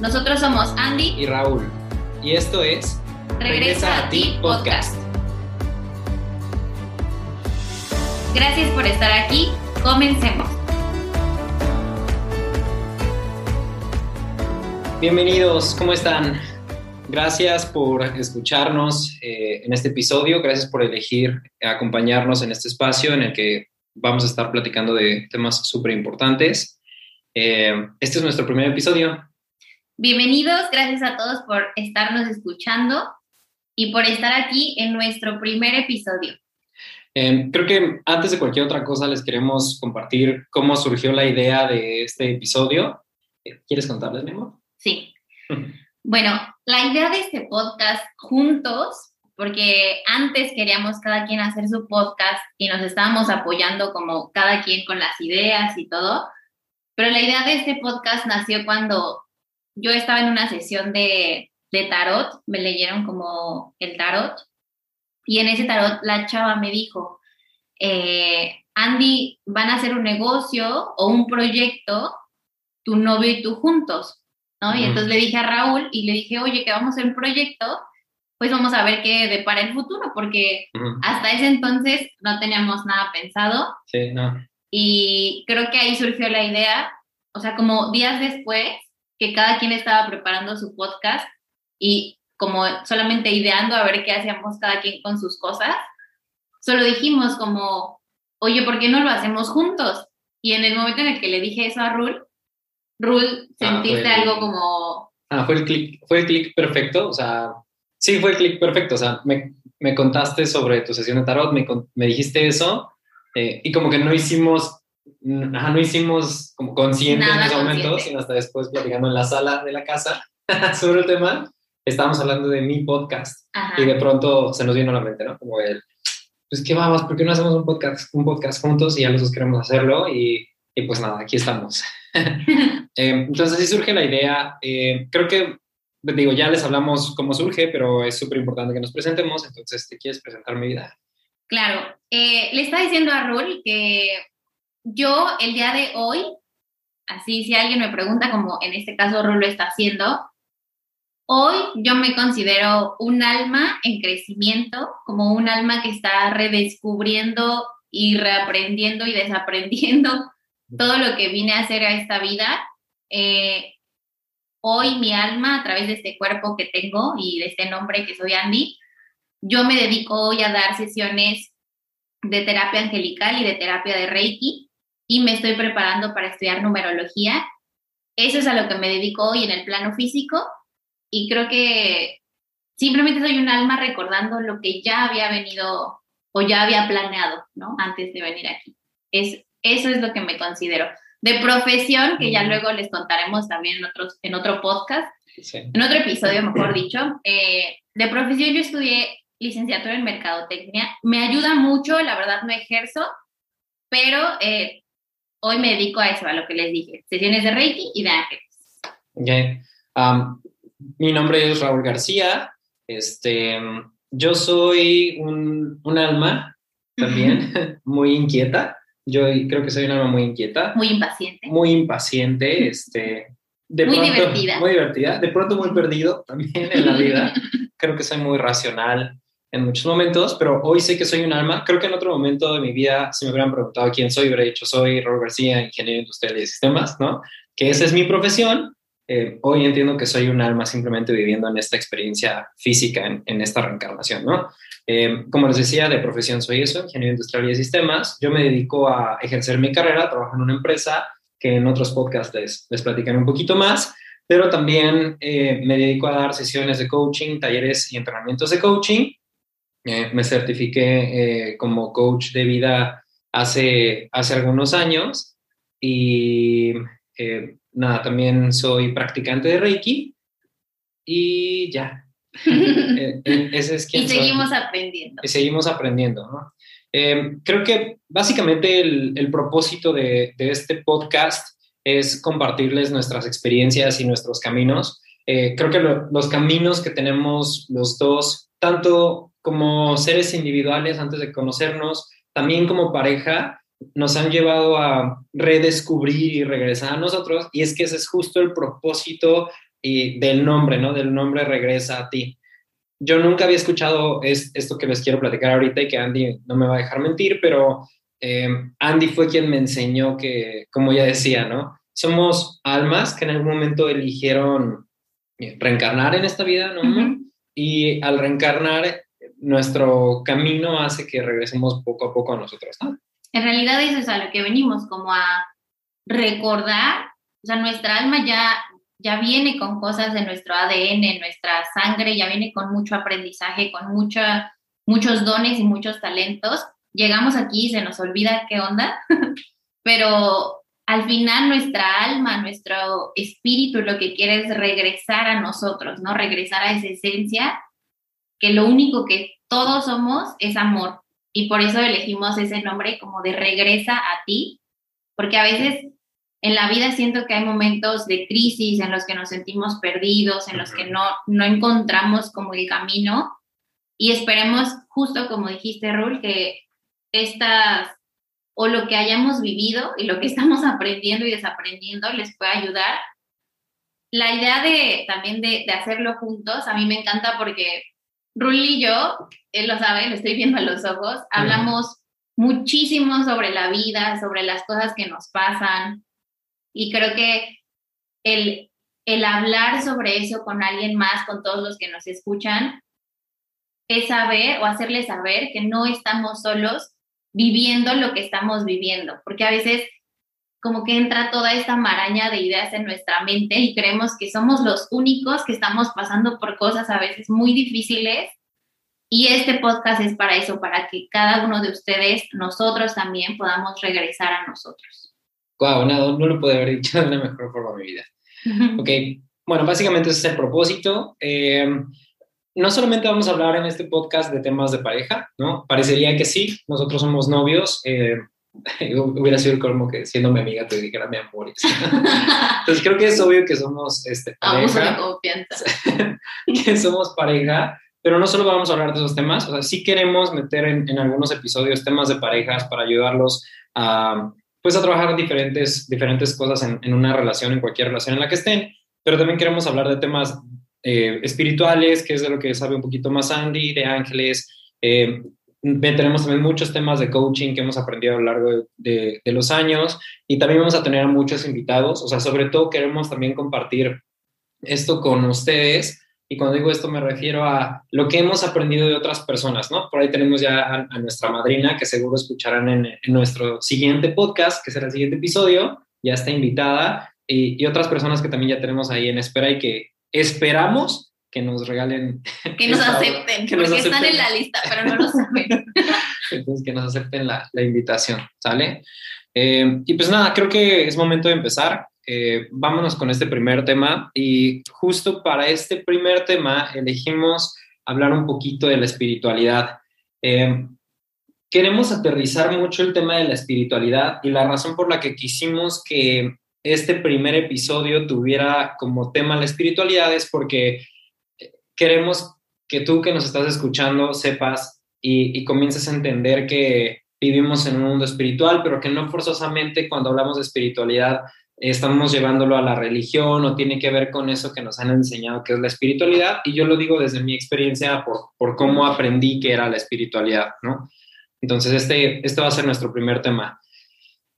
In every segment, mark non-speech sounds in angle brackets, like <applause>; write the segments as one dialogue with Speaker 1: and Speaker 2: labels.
Speaker 1: Nosotros somos Andy
Speaker 2: y Raúl. Y esto es
Speaker 1: Regresa, a ti podcast. Gracias por estar aquí. Comencemos.
Speaker 2: Bienvenidos, ¿cómo están? Gracias por escucharnos eh, en este episodio, gracias por elegir acompañarnos en este espacio en el que vamos a estar platicando de temas súper importantes. Eh, este es nuestro primer episodio.
Speaker 1: Bienvenidos, gracias a todos por estarnos escuchando y por estar aquí en nuestro primer episodio.
Speaker 2: Eh, creo que antes de cualquier otra cosa les queremos compartir cómo surgió la idea de este episodio. ¿Quieres contarles, mi amor?
Speaker 1: Sí. <laughs> Bueno, la idea de este podcast juntos, porque antes queríamos cada quien hacer su podcast y nos estábamos apoyando como cada quien con las ideas y todo, pero la idea de este podcast nació cuando yo estaba en una sesión de, de tarot, me leyeron como el tarot, y en ese tarot la chava me dijo, eh, Andy, van a hacer un negocio o un proyecto, tu novio y tú juntos. ¿no? Y entonces le dije a Raúl y le dije, oye, que vamos a hacer un proyecto, pues vamos a ver qué depara el futuro, porque hasta ese entonces no teníamos nada pensado.
Speaker 2: Sí, no.
Speaker 1: Y creo que ahí surgió la idea, o sea, como días después, que cada quien estaba preparando su podcast y como solamente ideando a ver qué hacíamos cada quien con sus cosas, solo dijimos como, oye, ¿por qué no lo hacemos juntos? Y en el momento en el que le dije eso a Raúl, Rul, ah, ¿sentiste algo como...?
Speaker 2: Ah, fue el clic, fue el clic perfecto, o sea, sí fue el clic perfecto, o sea, me, me, contaste sobre tu sesión de tarot, me, me dijiste eso, eh, y como que no hicimos, no hicimos como consciente en ese momento, sino hasta después platicando en la sala de la casa <laughs> sobre el tema, estábamos hablando de mi podcast, y de pronto se nos vino a la mente, ¿no? Como el, pues, ¿qué vamos? ¿Por qué no hacemos un podcast, un podcast juntos y ya los dos queremos hacerlo? Y, y pues nada, aquí estamos. <laughs> Eh, entonces así surge la idea. Eh, creo que, digo, ya les hablamos cómo surge, pero es súper importante que nos presentemos. Entonces, ¿te quieres presentar mi vida?
Speaker 1: Claro. Eh, le está diciendo a Rul que yo el día de hoy, así si alguien me pregunta, como en este caso Rul lo está haciendo, hoy yo me considero un alma en crecimiento, como un alma que está redescubriendo y reaprendiendo y desaprendiendo <laughs> todo lo que vine a hacer a esta vida. Eh, hoy mi alma, a través de este cuerpo que tengo y de este nombre que soy Andy, yo me dedico hoy a dar sesiones de terapia angelical y de terapia de Reiki y me estoy preparando para estudiar numerología. Eso es a lo que me dedico hoy en el plano físico y creo que simplemente soy un alma recordando lo que ya había venido o ya había planeado, ¿no? Antes de venir aquí. Es eso es lo que me considero. De profesión, que ya luego les contaremos también en, otros, en otro podcast, en otro episodio, mejor dicho. Eh, de profesión yo estudié licenciatura en mercadotecnia. Me ayuda mucho, la verdad no ejerzo, pero eh, hoy me dedico a eso, a lo que les dije, sesiones de Reiki y de ángeles.
Speaker 2: mi nombre es Raúl García. Este, yo soy un, un alma también <laughs> muy inquieta. Yo creo que soy una alma muy inquieta.
Speaker 1: Muy impaciente.
Speaker 2: Muy impaciente, este...
Speaker 1: De muy divertida.
Speaker 2: Muy divertida. De pronto muy perdido también en la vida. <laughs> creo que soy muy racional en muchos momentos, pero hoy sé que soy un alma. Creo que en otro momento de mi vida, si me hubieran preguntado quién soy, hubiera dicho soy Robert García, ingeniero industrial y sistemas, ¿no? Que esa es mi profesión. Eh, hoy entiendo que soy un alma simplemente viviendo en esta experiencia física, en, en esta reencarnación, ¿no? Eh, como les decía, de profesión soy eso, ingeniero industrial y sistemas. Yo me dedico a ejercer mi carrera, trabajo en una empresa que en otros podcasts les, les platican un poquito más, pero también eh, me dedico a dar sesiones de coaching, talleres y entrenamientos de coaching. Eh, me certifiqué como coach de vida hace, hace algunos años y nada, también soy practicante de Reiki y ya, <laughs>
Speaker 1: eh, eh, ese es y seguimos aprendiendo.
Speaker 2: Y seguimos aprendiendo, ¿no? Eh, creo que básicamente el, el propósito de, de, este podcast es compartirles nuestras experiencias y nuestros caminos. creo que los caminos que tenemos los dos, tanto como seres individuales antes de conocernos, también como pareja, nos han llevado a redescubrir y regresar a nosotros. Y es que ese es justo el propósito y del nombre, ¿no? Del nombre regresa a ti. Yo nunca había escuchado es, esto que les quiero platicar ahorita y que Andy no me va a dejar mentir, pero eh, Andy fue quien me enseñó que, como ya decía, ¿no? Somos almas que en algún momento eligieron reencarnar en esta vida, ¿no? Y al reencarnar, nuestro camino hace que regresemos poco a poco a nosotros, ¿no?
Speaker 1: En realidad eso es a lo que venimos, como a recordar, o sea, nuestra alma ya, ya viene con cosas de nuestro ADN, nuestra sangre, ya viene con mucho aprendizaje, con mucha, muchos dones y muchos talentos. Llegamos aquí y se nos olvida qué onda, <laughs> pero al final nuestra alma, nuestro espíritu lo que quiere es regresar a nosotros, ¿no? Regresar a esa esencia, que lo único que todos somos es amor. Y por eso elegimos ese nombre como de regresa a ti, porque a veces en la vida siento que hay momentos de crisis en los que nos sentimos perdidos, en los que no, no encontramos como el camino. Y esperemos, justo como dijiste, Rul, que estas o lo que hayamos vivido y lo que <laughs> estamos aprendiendo y desaprendiendo les pueda ayudar. La idea de también de, de hacerlo juntos, a mí me encanta porque Rul y yo, él lo sabe, lo estoy viendo a los ojos, hablamos muchísimo sobre la vida, sobre las cosas que nos pasan, y creo que el, el hablar sobre eso con alguien más, con todos los que nos escuchan, es saber o hacerles saber que no estamos solos viviendo lo que estamos viviendo, porque a veces como que entra toda esta maraña de ideas en nuestra mente y creemos que somos los únicos que estamos pasando por cosas a veces muy difíciles. Y este podcast es para eso, para que cada uno de ustedes, nosotros también, podamos regresar a nosotros
Speaker 2: wow, no, no lo pude haber dicho de una mejor forma mi vida. <laughs> Ok, bueno, básicamente ese es el propósito. Eh, no solamente vamos a hablar en este podcast de temas de pareja, ¿no? Parecería que sí, nosotros somos novios. Eh, <laughs> hubiera sido como que siendo mi amiga te dijera mi amor. Entonces creo que es obvio que somos este,
Speaker 1: pareja. de confianza. <laughs>
Speaker 2: que somos pareja, pero no solo vamos a hablar de esos temas, o sea, sí queremos meter en, en algunos episodios temas de parejas para ayudarlos a pues a trabajar diferentes, diferentes cosas en, en, una relación, en cualquier relación en la que estén, pero también queremos hablar de temas eh, espirituales, que es de lo que sabe un poquito más Andy, de ángeles. Eh, tenemos también muchos temas de coaching que hemos aprendido a lo largo de, los años y también vamos a tener muchos invitados, o sea, sobre todo queremos también compartir esto con ustedes. Y cuando digo esto me refiero a lo que hemos aprendido de otras personas, ¿no? Por ahí tenemos ya a, nuestra madrina, que seguro escucharán en, nuestro siguiente podcast, que será el siguiente episodio, ya está invitada, y, otras personas que también ya tenemos ahí en espera y que esperamos que nos regalen. <laughs>
Speaker 1: Que nos acepten, que porque están en la lista, pero no lo <laughs> saben.
Speaker 2: Entonces, que nos acepten la, la invitación, ¿sale? Eh, y pues nada, creo que es momento de empezar. Eh, vámonos con este primer tema y justo para este primer tema elegimos hablar un poquito de la espiritualidad. Eh, queremos aterrizar mucho el tema de la espiritualidad y la razón por la que quisimos que este primer episodio tuviera como tema la espiritualidad es porque queremos que tú que nos estás escuchando sepas y, y comiences a entender que vivimos en un mundo espiritual, pero que no forzosamente cuando hablamos de espiritualidad estamos llevándolo a la religión o tiene que ver con eso que nos han enseñado que es la espiritualidad. Y yo lo digo desde mi experiencia por, por cómo aprendí que era la espiritualidad, ¿no? Entonces, este, este va a ser nuestro primer tema.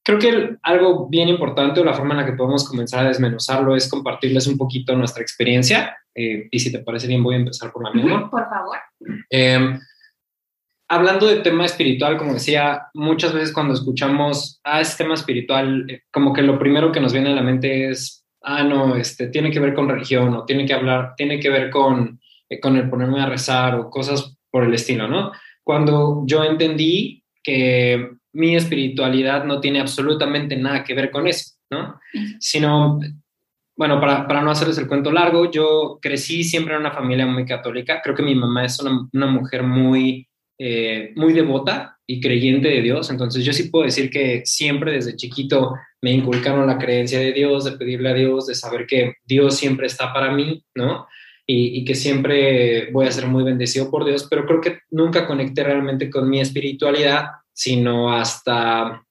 Speaker 2: Creo que algo bien importante o la forma en la que podemos comenzar a desmenuzarlo es compartirles un poquito nuestra experiencia. Eh, y si te parece bien, voy a empezar por la misma.
Speaker 1: Por favor.
Speaker 2: Eh, hablando de tema espiritual, como decía, muchas veces cuando escuchamos, ah, este tema espiritual, eh, como que lo primero que nos viene a la mente es, ah, no, este, tiene que ver con religión o tiene que hablar, tiene que ver con, eh, con el ponerme a rezar o cosas por el estilo, ¿no? Cuando yo entendí que mi espiritualidad no tiene absolutamente nada que ver con eso, ¿no? Sino, bueno, para, para no hacerles el cuento largo, yo crecí siempre en una familia muy católica. Creo que mi mamá es una, una mujer muy eh, muy devota y creyente de Dios, entonces yo sí puedo decir que siempre desde chiquito me inculcaron la creencia de Dios, de pedirle a Dios, de saber que Dios siempre está para mí, ¿no? Y, y, que siempre voy a ser muy bendecido por Dios, pero creo que nunca conecté realmente con mi espiritualidad, sino hasta,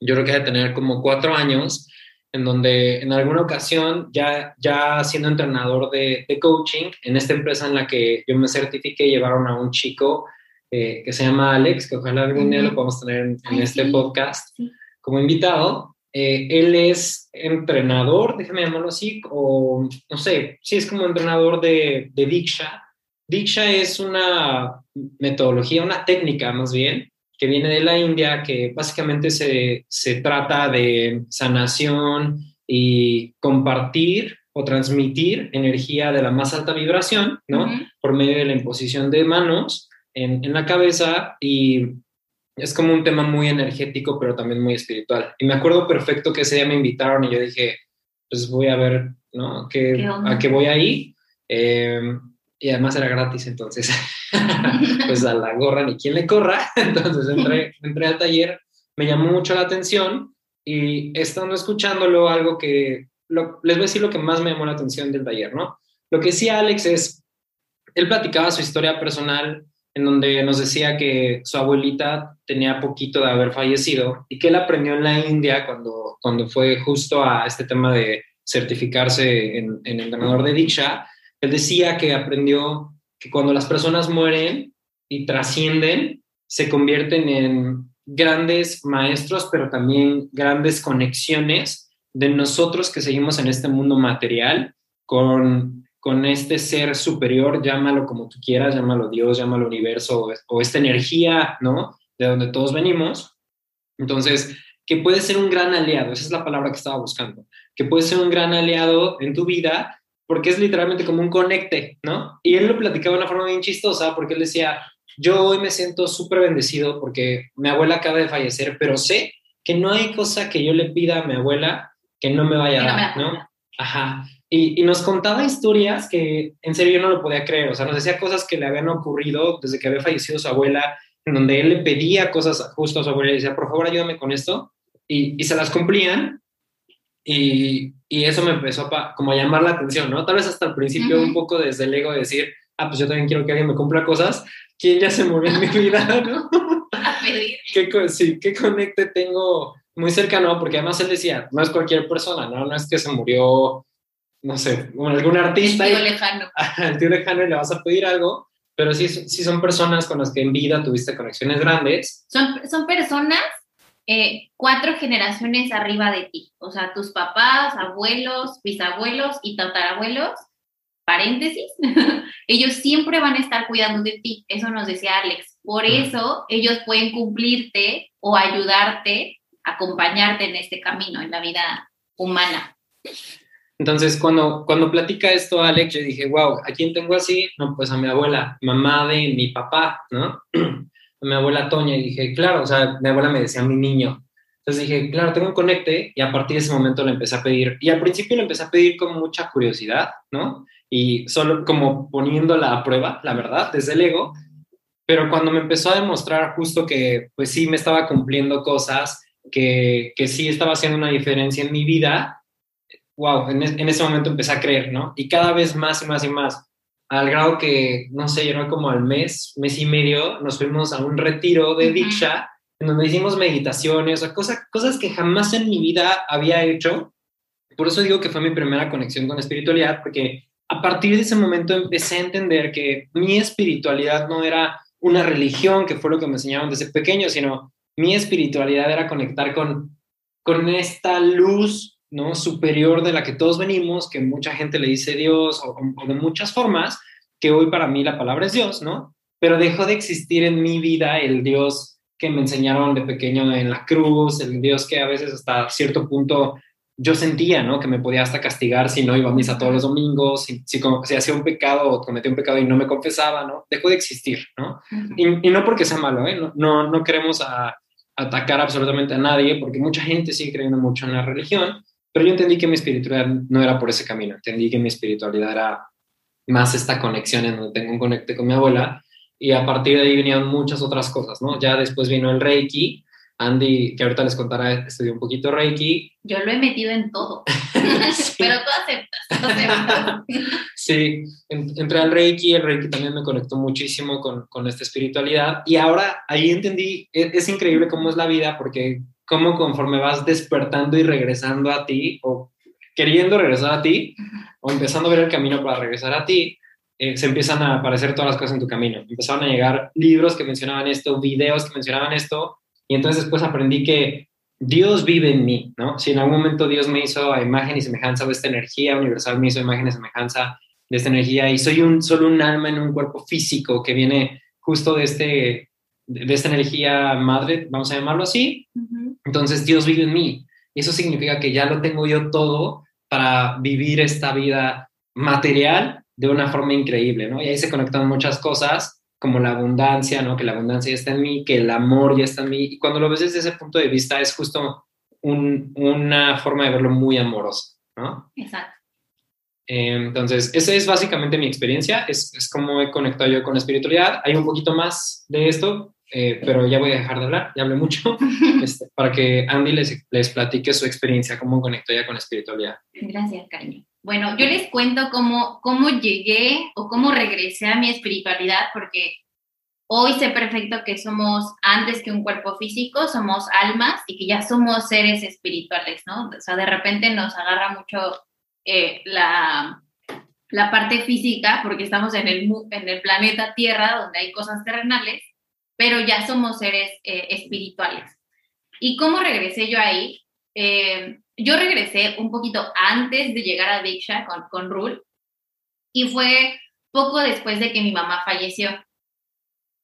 Speaker 2: yo creo que de tener como cuatro años, en donde en alguna ocasión, ya, ya siendo entrenador de, de coaching, en esta empresa en la que yo me certifiqué, llevaron a un chico eh, que se llama Alex, que ojalá algún día lo podamos tener en, este podcast como invitado. Eh, él es entrenador, déjame llamarlo así, o no sé, sí es como entrenador de, de Diksha. Diksha es una metodología, una técnica más bien, que viene de la India, que básicamente se, se trata de sanación y compartir o transmitir energía de la más alta vibración, ¿no? Por medio de la imposición de manos en, la cabeza y es como un tema muy energético, pero también muy espiritual. Y me acuerdo perfecto que ese día me invitaron y yo dije, pues voy a ver, ¿no? ¿Qué, ¿A qué voy ahí? Em, y además era gratis, entonces, <laughs> <laughs> pues a la gorra ni quien le corra. <laughs> Entonces entré, entré al taller, me llamó mucho la atención y estando escuchándolo, algo que, les voy a decir lo que más me llamó la atención del taller, ¿no? Lo que decía Alex es, él platicaba su historia personal en donde nos decía que su abuelita tenía poquito de haber fallecido y que él aprendió en la India cuando, cuando fue justo a este tema de certificarse en, en entrenador de dicha. Él decía que aprendió que cuando las personas mueren y trascienden, se convierten en grandes maestros, pero también grandes conexiones de nosotros que seguimos en este mundo material con con este ser superior, llámalo como tú quieras, llámalo Dios, llámalo universo o, esta energía, ¿no? De donde todos venimos. Entonces, que puede ser un gran aliado, esa es la palabra que estaba buscando, que puede ser un gran aliado en tu vida porque es literalmente como un conecte, ¿no? Y él lo platicaba de una forma bien chistosa porque él decía, yo hoy me siento súper bendecido porque mi abuela acaba de fallecer, pero sé que no hay cosa que yo le pida a mi abuela que no me vaya a dar, ¿no? Ajá. Y, nos contaba historias que en serio yo no lo podía creer. O sea, nos decía cosas que le habían ocurrido desde que había fallecido su abuela, en donde él le pedía cosas justo a su abuela y decía, por favor, ayúdame con esto. Y, y se las cumplían. Y, y eso me empezó a, como a llamar la atención, ¿no? Tal vez hasta el principio un poco desde el ego de decir, ah, pues yo también quiero que alguien me cumpla cosas. ¿Quién ya se murió en mi vida, <laughs> no?
Speaker 1: A pedir.
Speaker 2: ¿Qué, sí, ¿qué conecte tengo muy cercano? Porque además él decía, no es cualquier persona, ¿no? No es que se murió no sé, algún artista.
Speaker 1: El tío lejano. <laughs>
Speaker 2: El tío lejano y le vas a pedir algo, pero sí, sí son personas con las que en vida tuviste conexiones grandes.
Speaker 1: Son, son personas eh, cuatro generaciones arriba de ti, o sea, tus papás, abuelos, bisabuelos y tatarabuelos, paréntesis, <laughs> ellos siempre van a estar cuidando de ti, eso nos decía Alex. Por eso ellos pueden cumplirte o ayudarte, acompañarte en este camino, en la vida humana.
Speaker 2: Entonces, cuando, cuando platica esto Alex, yo dije, wow, ¿a quién tengo así? No, pues a mi abuela, mamá de mi papá, ¿no? <clears throat> a mi abuela Toña, y dije, claro, o sea, mi abuela me decía, mi niño. Entonces dije, claro, tengo un conecte, y a partir de ese momento le empecé a pedir. Y al principio le empecé a pedir con mucha curiosidad, ¿no? Y solo como poniéndola a prueba, la verdad, desde el ego. Pero cuando me empezó a demostrar justo que, pues sí, me estaba cumpliendo cosas, que, que sí estaba haciendo una diferencia en mi vida, wow, en, ese momento empecé a creer, ¿no? Y cada vez más y más y más, al grado que, no sé, yo como al mes, mes y medio, nos fuimos a un retiro de Diksha, en donde hicimos meditaciones, o cosas, cosas que jamás en mi vida había hecho. Por eso digo que fue mi primera conexión con la espiritualidad, porque a partir de ese momento empecé a entender que mi espiritualidad no era una religión, que fue lo que me enseñaron desde pequeño, sino mi espiritualidad era conectar con, con esta luz ¿no? superior de la que todos venimos, que mucha gente le dice Dios o, de muchas formas, que hoy para mí la palabra es Dios, ¿no? Pero dejó de existir en mi vida el Dios que me enseñaron de pequeño en la cruz, el Dios que a veces hasta cierto punto yo sentía, ¿no? Que me podía hasta castigar si no iba a misa todos los domingos, si, si, hacía un pecado o cometía un pecado y no me confesaba, ¿no? Dejó de existir, ¿no? y, no porque sea malo, ¿eh? No, no, queremos atacar absolutamente a nadie, porque mucha gente sigue creyendo mucho en la religión, pero yo entendí que mi espiritualidad no era por ese camino, entendí que mi espiritualidad era más esta conexión en donde tengo un conecte con mi abuela. Y a partir de ahí venían muchas otras cosas, ¿no? Ya después vino el Reiki, Andy, que ahorita les contará, estudió un poquito Reiki.
Speaker 1: Yo lo he metido en todo, <laughs> <laughs> pero tú aceptas,
Speaker 2: sí, entré al Reiki, el Reiki también me conectó muchísimo con, con esta espiritualidad. Y ahora ahí entendí, es, es increíble cómo es la vida porque cómo conforme vas despertando y regresando a ti, o queriendo regresar a ti, o empezando a ver el camino para regresar a ti, eh, se empiezan a aparecer todas las cosas en tu camino. Empezaron a llegar libros que mencionaban esto, videos que mencionaban esto, y entonces después aprendí que Dios vive en mí, ¿no? Si en algún momento Dios me hizo a imagen y semejanza de esta energía universal, me hizo imagen y semejanza de esta energía, y soy un, solo un alma en un cuerpo físico que viene justo de, este, de esta energía madre, vamos a llamarlo así, entonces Dios vive en mí. Y eso significa que ya lo tengo yo todo para vivir esta vida material de una forma increíble, ¿no? Y ahí se conectan muchas cosas como la abundancia, ¿no? Que la abundancia ya está en mí, que el amor ya está en mí. Y cuando lo ves desde ese punto de vista es justo una forma de verlo muy amoroso, ¿no?
Speaker 1: Exacto.
Speaker 2: Eh, entonces, esa es básicamente mi experiencia, es, es como he conectado yo con la espiritualidad. Hay un poquito más de esto, eh, pero ya voy a dejar de hablar, ya hablé mucho, <laughs> este, para que Andy les, les platique su experiencia, cómo conectó ya con la espiritualidad.
Speaker 1: Gracias, cariño. Bueno, yo les cuento cómo, cómo llegué o cómo regresé a mi espiritualidad, porque hoy sé perfecto que somos, antes que un cuerpo físico, somos almas y que ya somos seres espirituales, ¿no? O sea, de repente nos agarra mucho eh, la, la parte física, porque estamos en el, en el planeta Tierra, donde hay cosas terrenales, pero ya somos seres eh, espirituales. ¿Y cómo regresé yo ahí? Eh, yo regresé un poquito antes de llegar a Diksha con, con Rule y fue poco después de que mi mamá falleció.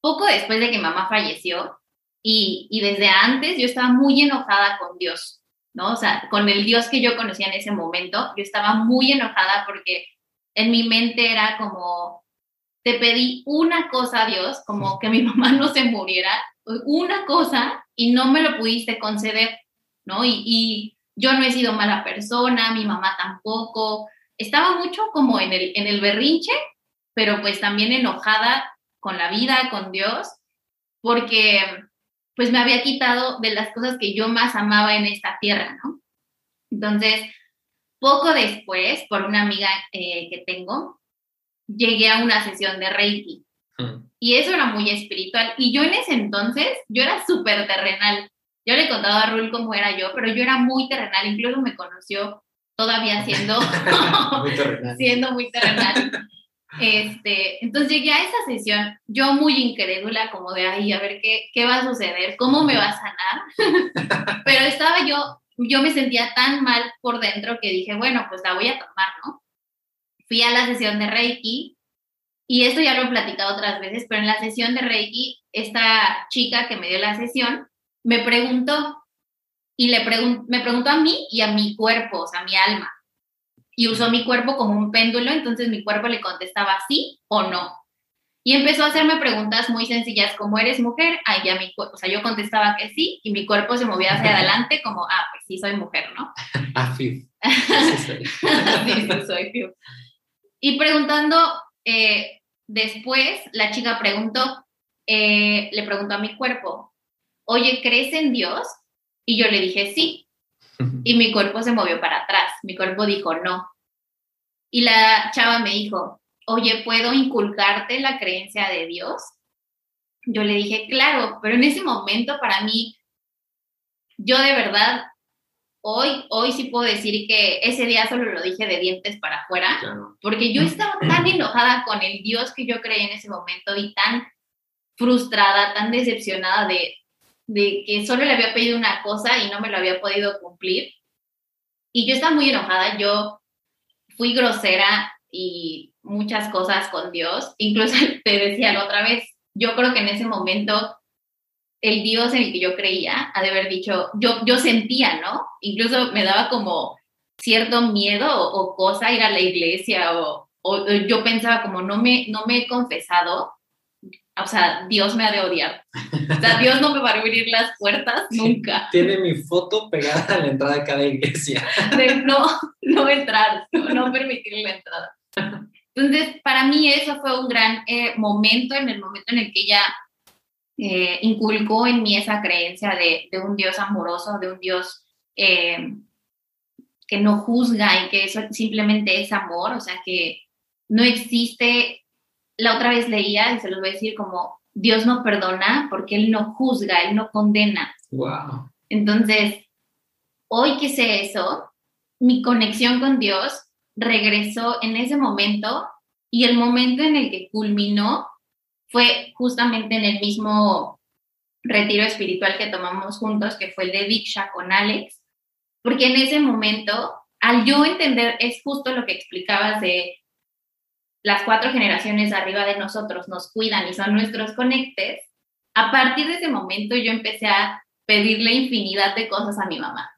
Speaker 1: Poco después de que mamá falleció y, y desde antes yo estaba muy enojada con Dios, ¿no? O sea, con el Dios que yo conocía en ese momento, yo estaba muy enojada porque en mi mente era como, te pedí una cosa a Dios, como que mi <laughs> mamá no se muriera, una cosa y no me lo pudiste conceder, ¿no? Y, y yo no he sido mala persona, mi mamá tampoco. Estaba mucho como en el, en el berrinche, pero pues también enojada con la vida, con Dios, porque pues me había quitado de las cosas que yo más amaba en esta tierra, ¿no? Entonces, poco después, por una amiga eh, que tengo, llegué a una sesión de Reiki. Hmm. Y eso era muy espiritual. Y yo en ese entonces, yo era súper terrenal. Yo le he contado a Rul cómo era yo, pero yo era muy terrenal, incluso me conoció todavía siendo <laughs> muy terrenal. siendo muy terrenal. Este, entonces llegué a esa sesión, yo muy incrédula, como de ahí, a ver qué, qué va a suceder, cómo me va a sanar. <laughs> pero estaba yo, yo me sentía tan mal por dentro que dije, bueno, pues la voy a tomar, ¿no? Fui a la sesión de Reiki y esto ya lo he platicado otras veces, pero en la sesión de Reiki, esta chica que me dio la sesión me preguntó y le me preguntó a mí y a mi cuerpo, o sea, a mi alma. Y usó mi cuerpo como un péndulo, entonces mi cuerpo le contestaba sí o no. Y empezó a hacerme preguntas muy sencillas como eres mujer, ahí ya mi o sea, yo contestaba que sí y mi cuerpo se movía hacia <laughs> adelante como, ah, pues sí soy mujer, ¿no? <laughs>
Speaker 2: Ah, sí. <laughs>
Speaker 1: sí, sí, soy Y preguntando, eh, después la chica preguntó, eh, le preguntó a mi cuerpo, oye, ¿crees en Dios? Y yo le dije, sí. Y mi cuerpo se movió para atrás, mi cuerpo dijo, no. Y la chava me dijo, oye, ¿puedo inculcarte la creencia de Dios? Yo le dije, claro, pero en ese momento para mí, yo de verdad, hoy, hoy sí puedo decir que ese día solo lo dije de dientes para afuera, porque yo estaba tan enojada con el Dios que yo creí en ese momento y tan frustrada, tan decepcionada de, de que solo le había pedido una cosa y no me lo había podido cumplir. Y yo estaba muy enojada, yo fui grosera y muchas cosas con Dios. Incluso <laughs> te decía la otra vez, yo creo que en ese momento el Dios en el que yo creía ha de haber dicho, yo, yo sentía, ¿no? Incluso me daba como cierto miedo o, cosa ir a la iglesia o, o, yo pensaba como no me, no me he confesado o sea, Dios me ha de odiar. O sea, Dios no me va a abrir las puertas nunca.
Speaker 2: Tiene mi foto pegada a la entrada de cada iglesia.
Speaker 1: De no, no entrar, no, permitir la entrada. Entonces, para mí eso fue un gran eh, momento, en el momento en el que ella eh, inculcó en mí esa creencia de, de, un Dios amoroso, de un Dios eh, que no juzga y que eso simplemente es amor, o sea, que no existe la otra vez leía, y se los voy a decir como, Dios no perdona porque Él no juzga, Él no condena.
Speaker 2: Wow.
Speaker 1: Entonces, hoy que sé eso, mi conexión con Dios regresó en ese momento y el momento en el que culminó fue justamente en el mismo retiro espiritual que tomamos juntos, que fue el de Diksha con Alex, porque en ese momento, al yo entender, es justo lo que explicabas de las cuatro generaciones arriba de nosotros nos cuidan y son nuestros conectes, a partir de ese momento yo empecé a pedirle infinidad de cosas a mi mamá.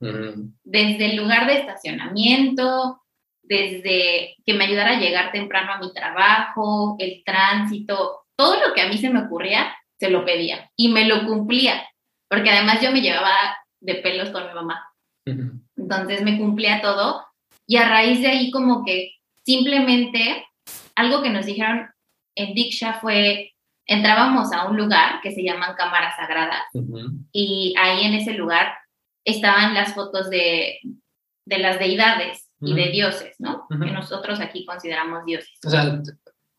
Speaker 1: Desde el lugar de estacionamiento, desde que me ayudara a llegar temprano a mi trabajo, el tránsito, todo lo que a mí se me ocurría, se lo pedía y me lo cumplía, porque además yo me llevaba de pelos con mi mamá. Entonces me cumplía todo y a raíz de ahí como que simplemente algo que nos dijeron en Diksha fue entrábamos a un lugar que se llaman cámaras sagradas y ahí en ese lugar estaban las fotos de, de las deidades y de dioses, ¿no? Que nosotros aquí consideramos dioses.
Speaker 2: O sea,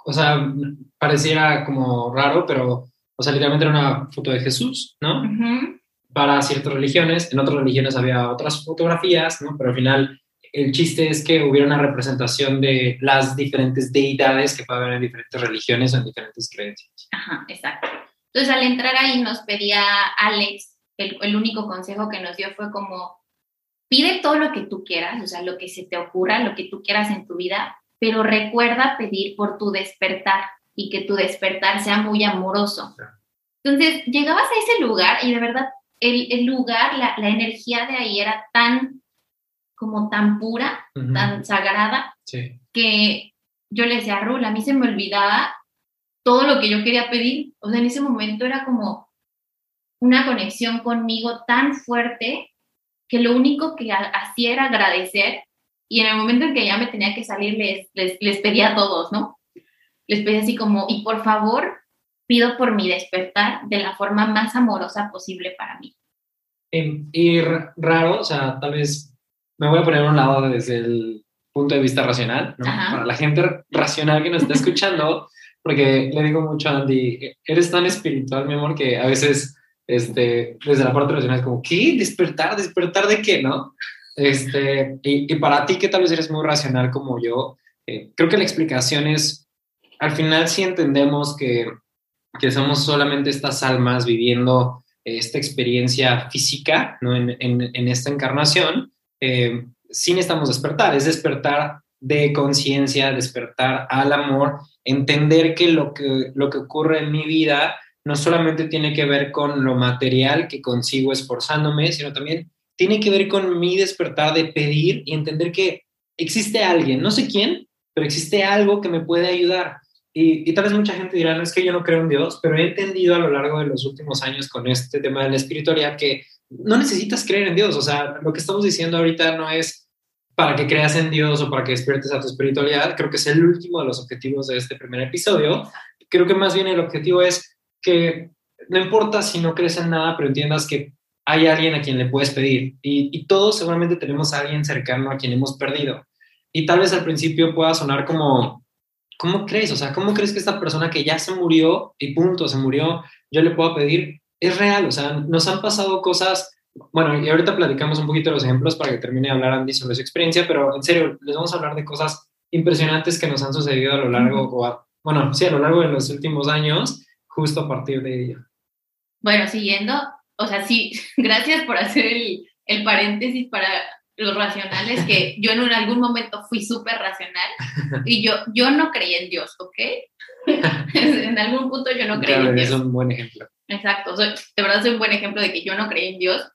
Speaker 2: o sea, pareciera como raro, pero, o sea, literalmente era una foto de Jesús, ¿no? Para ciertas religiones, en otras religiones había otras fotografías, ¿no? Pero al final el chiste es que hubiera una representación de las diferentes deidades que puede haber en diferentes religiones o en diferentes creencias.
Speaker 1: Ajá, exacto. Entonces, al entrar ahí nos pedía Alex, el, el, único consejo que nos dio fue como, pide todo lo que tú quieras, o sea, lo que se te ocurra, lo que tú quieras en tu vida, pero recuerda pedir por tu despertar y que tu despertar sea muy amoroso. Entonces, llegabas a ese lugar y de verdad, el, el lugar, la, la energía de ahí era tan como tan pura, tan sagrada, que yo le decía a Rul, a mí se me olvidaba todo lo que yo quería pedir. O sea, en ese momento era como una conexión conmigo tan fuerte que lo único que hacía era agradecer y en el momento en que ya me tenía que salir les, les, pedía a todos, ¿no? Les pedía así como, y por favor, pido por mi despertar de la forma más amorosa posible para mí.
Speaker 2: y raro, o sea, tal vez me voy a poner a un lado desde el punto de vista racional, ¿no? Para la gente racional que nos está escuchando, porque le digo mucho a Andy, eres tan espiritual, mi amor, que a veces, este, desde la parte racional es como, ¿qué? ¿Despertar? ¿Despertar de qué, no? Este, y, para ti, que tal vez eres muy racional como yo, eh, creo que la explicación es, al final sí entendemos que, que somos solamente estas almas viviendo esta experiencia física, ¿no? En, en, en esta encarnación, eh, sí necesitamos despertar, es despertar de conciencia, despertar al amor, entender que lo, que lo que ocurre en mi vida no solamente tiene que ver con lo material que consigo esforzándome, sino también tiene que ver con mi despertar de pedir y entender que existe alguien, no sé quién, pero existe algo que me puede ayudar. Y, y, tal vez mucha gente dirá, no es que yo no creo en Dios, pero he entendido a lo largo de los últimos años con este tema de la espiritualidad que no necesitas creer en Dios. O sea, lo que estamos diciendo ahorita no es para que creas en Dios o para que despiertes a tu espiritualidad. Creo que es el último de los objetivos de este primer episodio. Creo que más bien el objetivo es que no importa si no crees en nada, pero entiendas que hay alguien a quien le puedes pedir. Y, y todos seguramente tenemos a alguien cercano a quien hemos perdido. Y tal vez al principio pueda sonar como, ¿cómo crees? O sea, ¿cómo crees que esta persona que ya se murió y punto, se murió, yo le puedo pedir? es real, o sea, nos han pasado cosas, bueno, y ahorita platicamos un poquito de los ejemplos para que termine de hablar Andy sobre su experiencia, pero en serio, les vamos a hablar de cosas impresionantes que nos han sucedido a lo largo, o bueno, sí, a lo largo de los últimos años, justo a partir de ello.
Speaker 1: Bueno, siguiendo, o sea, sí, <laughs> gracias por hacer el, el paréntesis para los racionales, que <laughs> yo en algún momento fui súper racional y yo, yo no creía en Dios, ¿ok? <laughs> en algún punto yo no creía en Dios.
Speaker 2: Es un buen ejemplo.
Speaker 1: Exacto, de verdad soy un buen ejemplo de que yo no creí en Dios.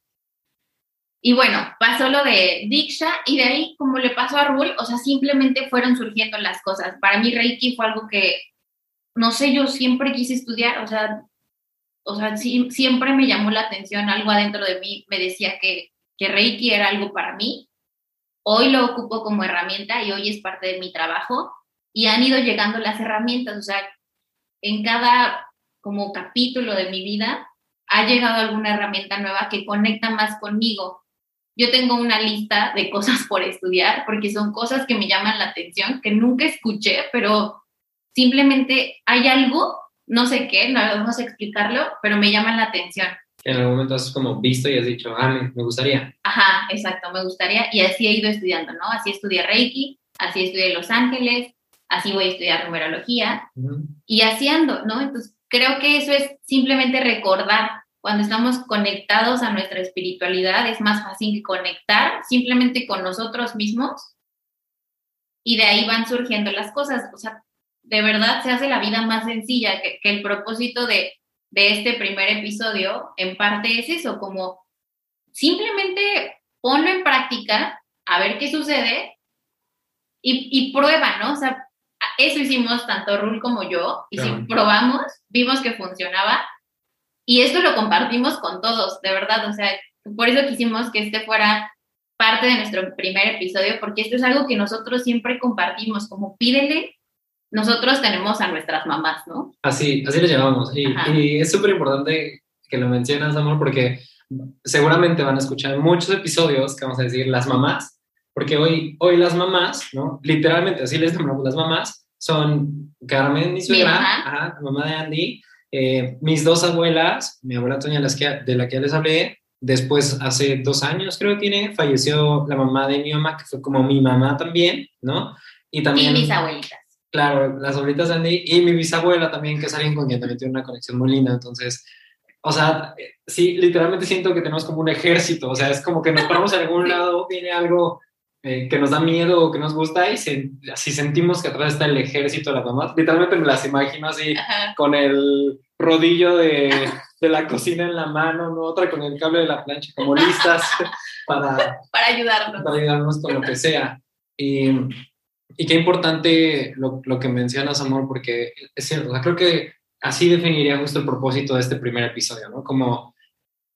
Speaker 1: Y bueno, pasó lo de Diksha y de ahí, como le pasó a Rul, o sea, simplemente fueron surgiendo las cosas. Para mí Reiki fue algo que, no sé, yo siempre quise estudiar, o sea, o sea, siempre me llamó la atención, algo adentro de mí me decía que, que Reiki era algo para mí. Hoy lo ocupo como herramienta y hoy es parte de mi trabajo y han ido llegando las herramientas, o sea, en cada como capítulo de mi vida, ha llegado alguna herramienta nueva que conecta más conmigo. Yo tengo una lista de cosas por estudiar porque son cosas que me llaman la atención, que nunca escuché, pero simplemente hay algo, no sé qué, no, no sé explicarlo, pero me llaman la atención.
Speaker 2: en algún momento has como visto y has dicho, ah, me, me gustaría.
Speaker 1: Ajá, exacto, me gustaría. Y así he ido estudiando, ¿no? Así estudié Reiki, así estudié Los Ángeles, así voy a estudiar numerología y así ando, ¿no? Entonces, creo que eso es simplemente recordar. Cuando estamos conectados a nuestra espiritualidad, es más fácil conectar simplemente con nosotros mismos y de ahí van surgiendo las cosas. O sea, de verdad se hace la vida más sencilla, que, que el propósito de, de este primer episodio en parte es eso, como simplemente ponlo en práctica, a ver qué sucede y, y prueba, ¿no? O sea, eso hicimos tanto Rul como yo, y
Speaker 2: Claro.
Speaker 1: si probamos, vimos que funcionaba y esto lo compartimos con todos, de verdad, o sea, por eso quisimos que este fuera parte de nuestro primer episodio, porque esto es algo que nosotros siempre compartimos, como pídele, nosotros tenemos a nuestras mamás, ¿no?
Speaker 2: Así, así le llamamos. Y, es súper importante que lo mencionas, amor, porque seguramente van a escuchar muchos episodios que vamos a decir las mamás, porque hoy, hoy las mamás, ¿no? Literalmente, así les llamamos las mamás, son Carmen, mi suegra,
Speaker 1: mamá.
Speaker 2: ajá, mamá de Andy, eh, mis dos abuelas, mi abuela Toña, de la que ya les hablé, después hace dos años creo que tiene, falleció la mamá de mi mamá, que fue como mi mamá también, ¿no? Y también...
Speaker 1: Y mis abuelitas.
Speaker 2: Claro, las abuelitas de Andy y mi bisabuela también, que es alguien con quien también tiene una conexión muy linda. Entonces, o sea, sí, literalmente siento que tenemos como un ejército. O sea, es como que nos paramos en algún <laughs> lado, viene algo eh, que nos da miedo o que nos gusta y se- así sentimos que atrás está el ejército de las mamás. Literalmente me las imagino así
Speaker 1: Ajá.
Speaker 2: con el rodillo de, <laughs> de la cocina en la mano, ¿no? otra con el cable de la plancha, como listas <laughs> para,
Speaker 1: Para ayudarnos.
Speaker 2: para ayudarnos con lo que sea. Y, y qué importante lo, que mencionas, amor, porque es cierto, creo que así definiría justo el propósito de este primer episodio, ¿no? Como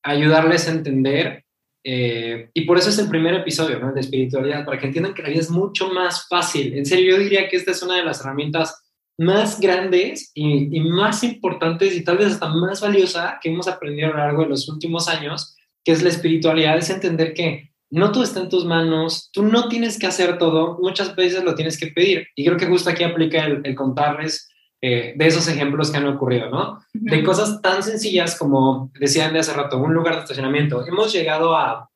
Speaker 2: ayudarles a entender, eh, y por eso es el primer episodio, ¿no? De espiritualidad, para que entiendan que la vida es mucho más fácil. En serio, yo diría que esta es una de las herramientas más grandes y, y más importantes y tal vez hasta más valiosa que hemos aprendido a lo largo de los últimos años, que es la espiritualidad, es entender que no todo está en tus manos, tú no tienes que hacer todo, muchas veces lo tienes que pedir. Y creo que justo aquí aplica el, el contarles eh, de esos ejemplos que han ocurrido, ¿no? De cosas tan sencillas como decían de hace rato, un lugar de estacionamiento. Hemos llegado a,